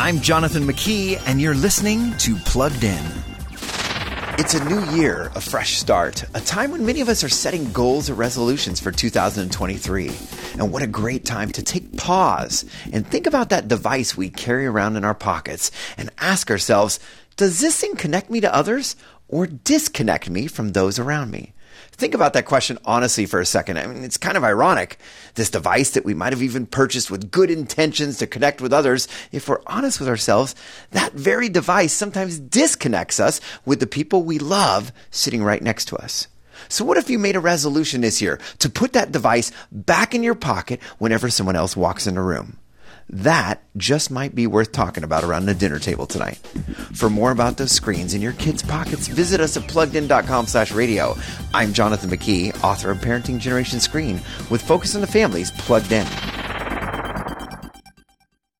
I'm Jonathan McKee, and you're listening to Plugged In. It's a new year, a fresh start, a time when many of us are setting goals or resolutions for 2023. And what a great time to take pause and think about that device we carry around in our pockets and ask ourselves, does this thing connect me to others or disconnect me from those around me? Think about that question honestly for a second. I mean, it's kind of ironic. This device that we might have even purchased with good intentions to connect with others, if we're honest with ourselves, that very device sometimes disconnects us with the people we love sitting right next to us. So what if you made a resolution this year to put that device back in your pocket whenever someone else walks in a room? That just might be worth talking about around the dinner table tonight. For more about those screens in your kids' pockets, visit us at pluggedin.com slash radio. I'm Jonathan McKee, author of Parenting Generation Screen, with Focus on the Family's Plugged In.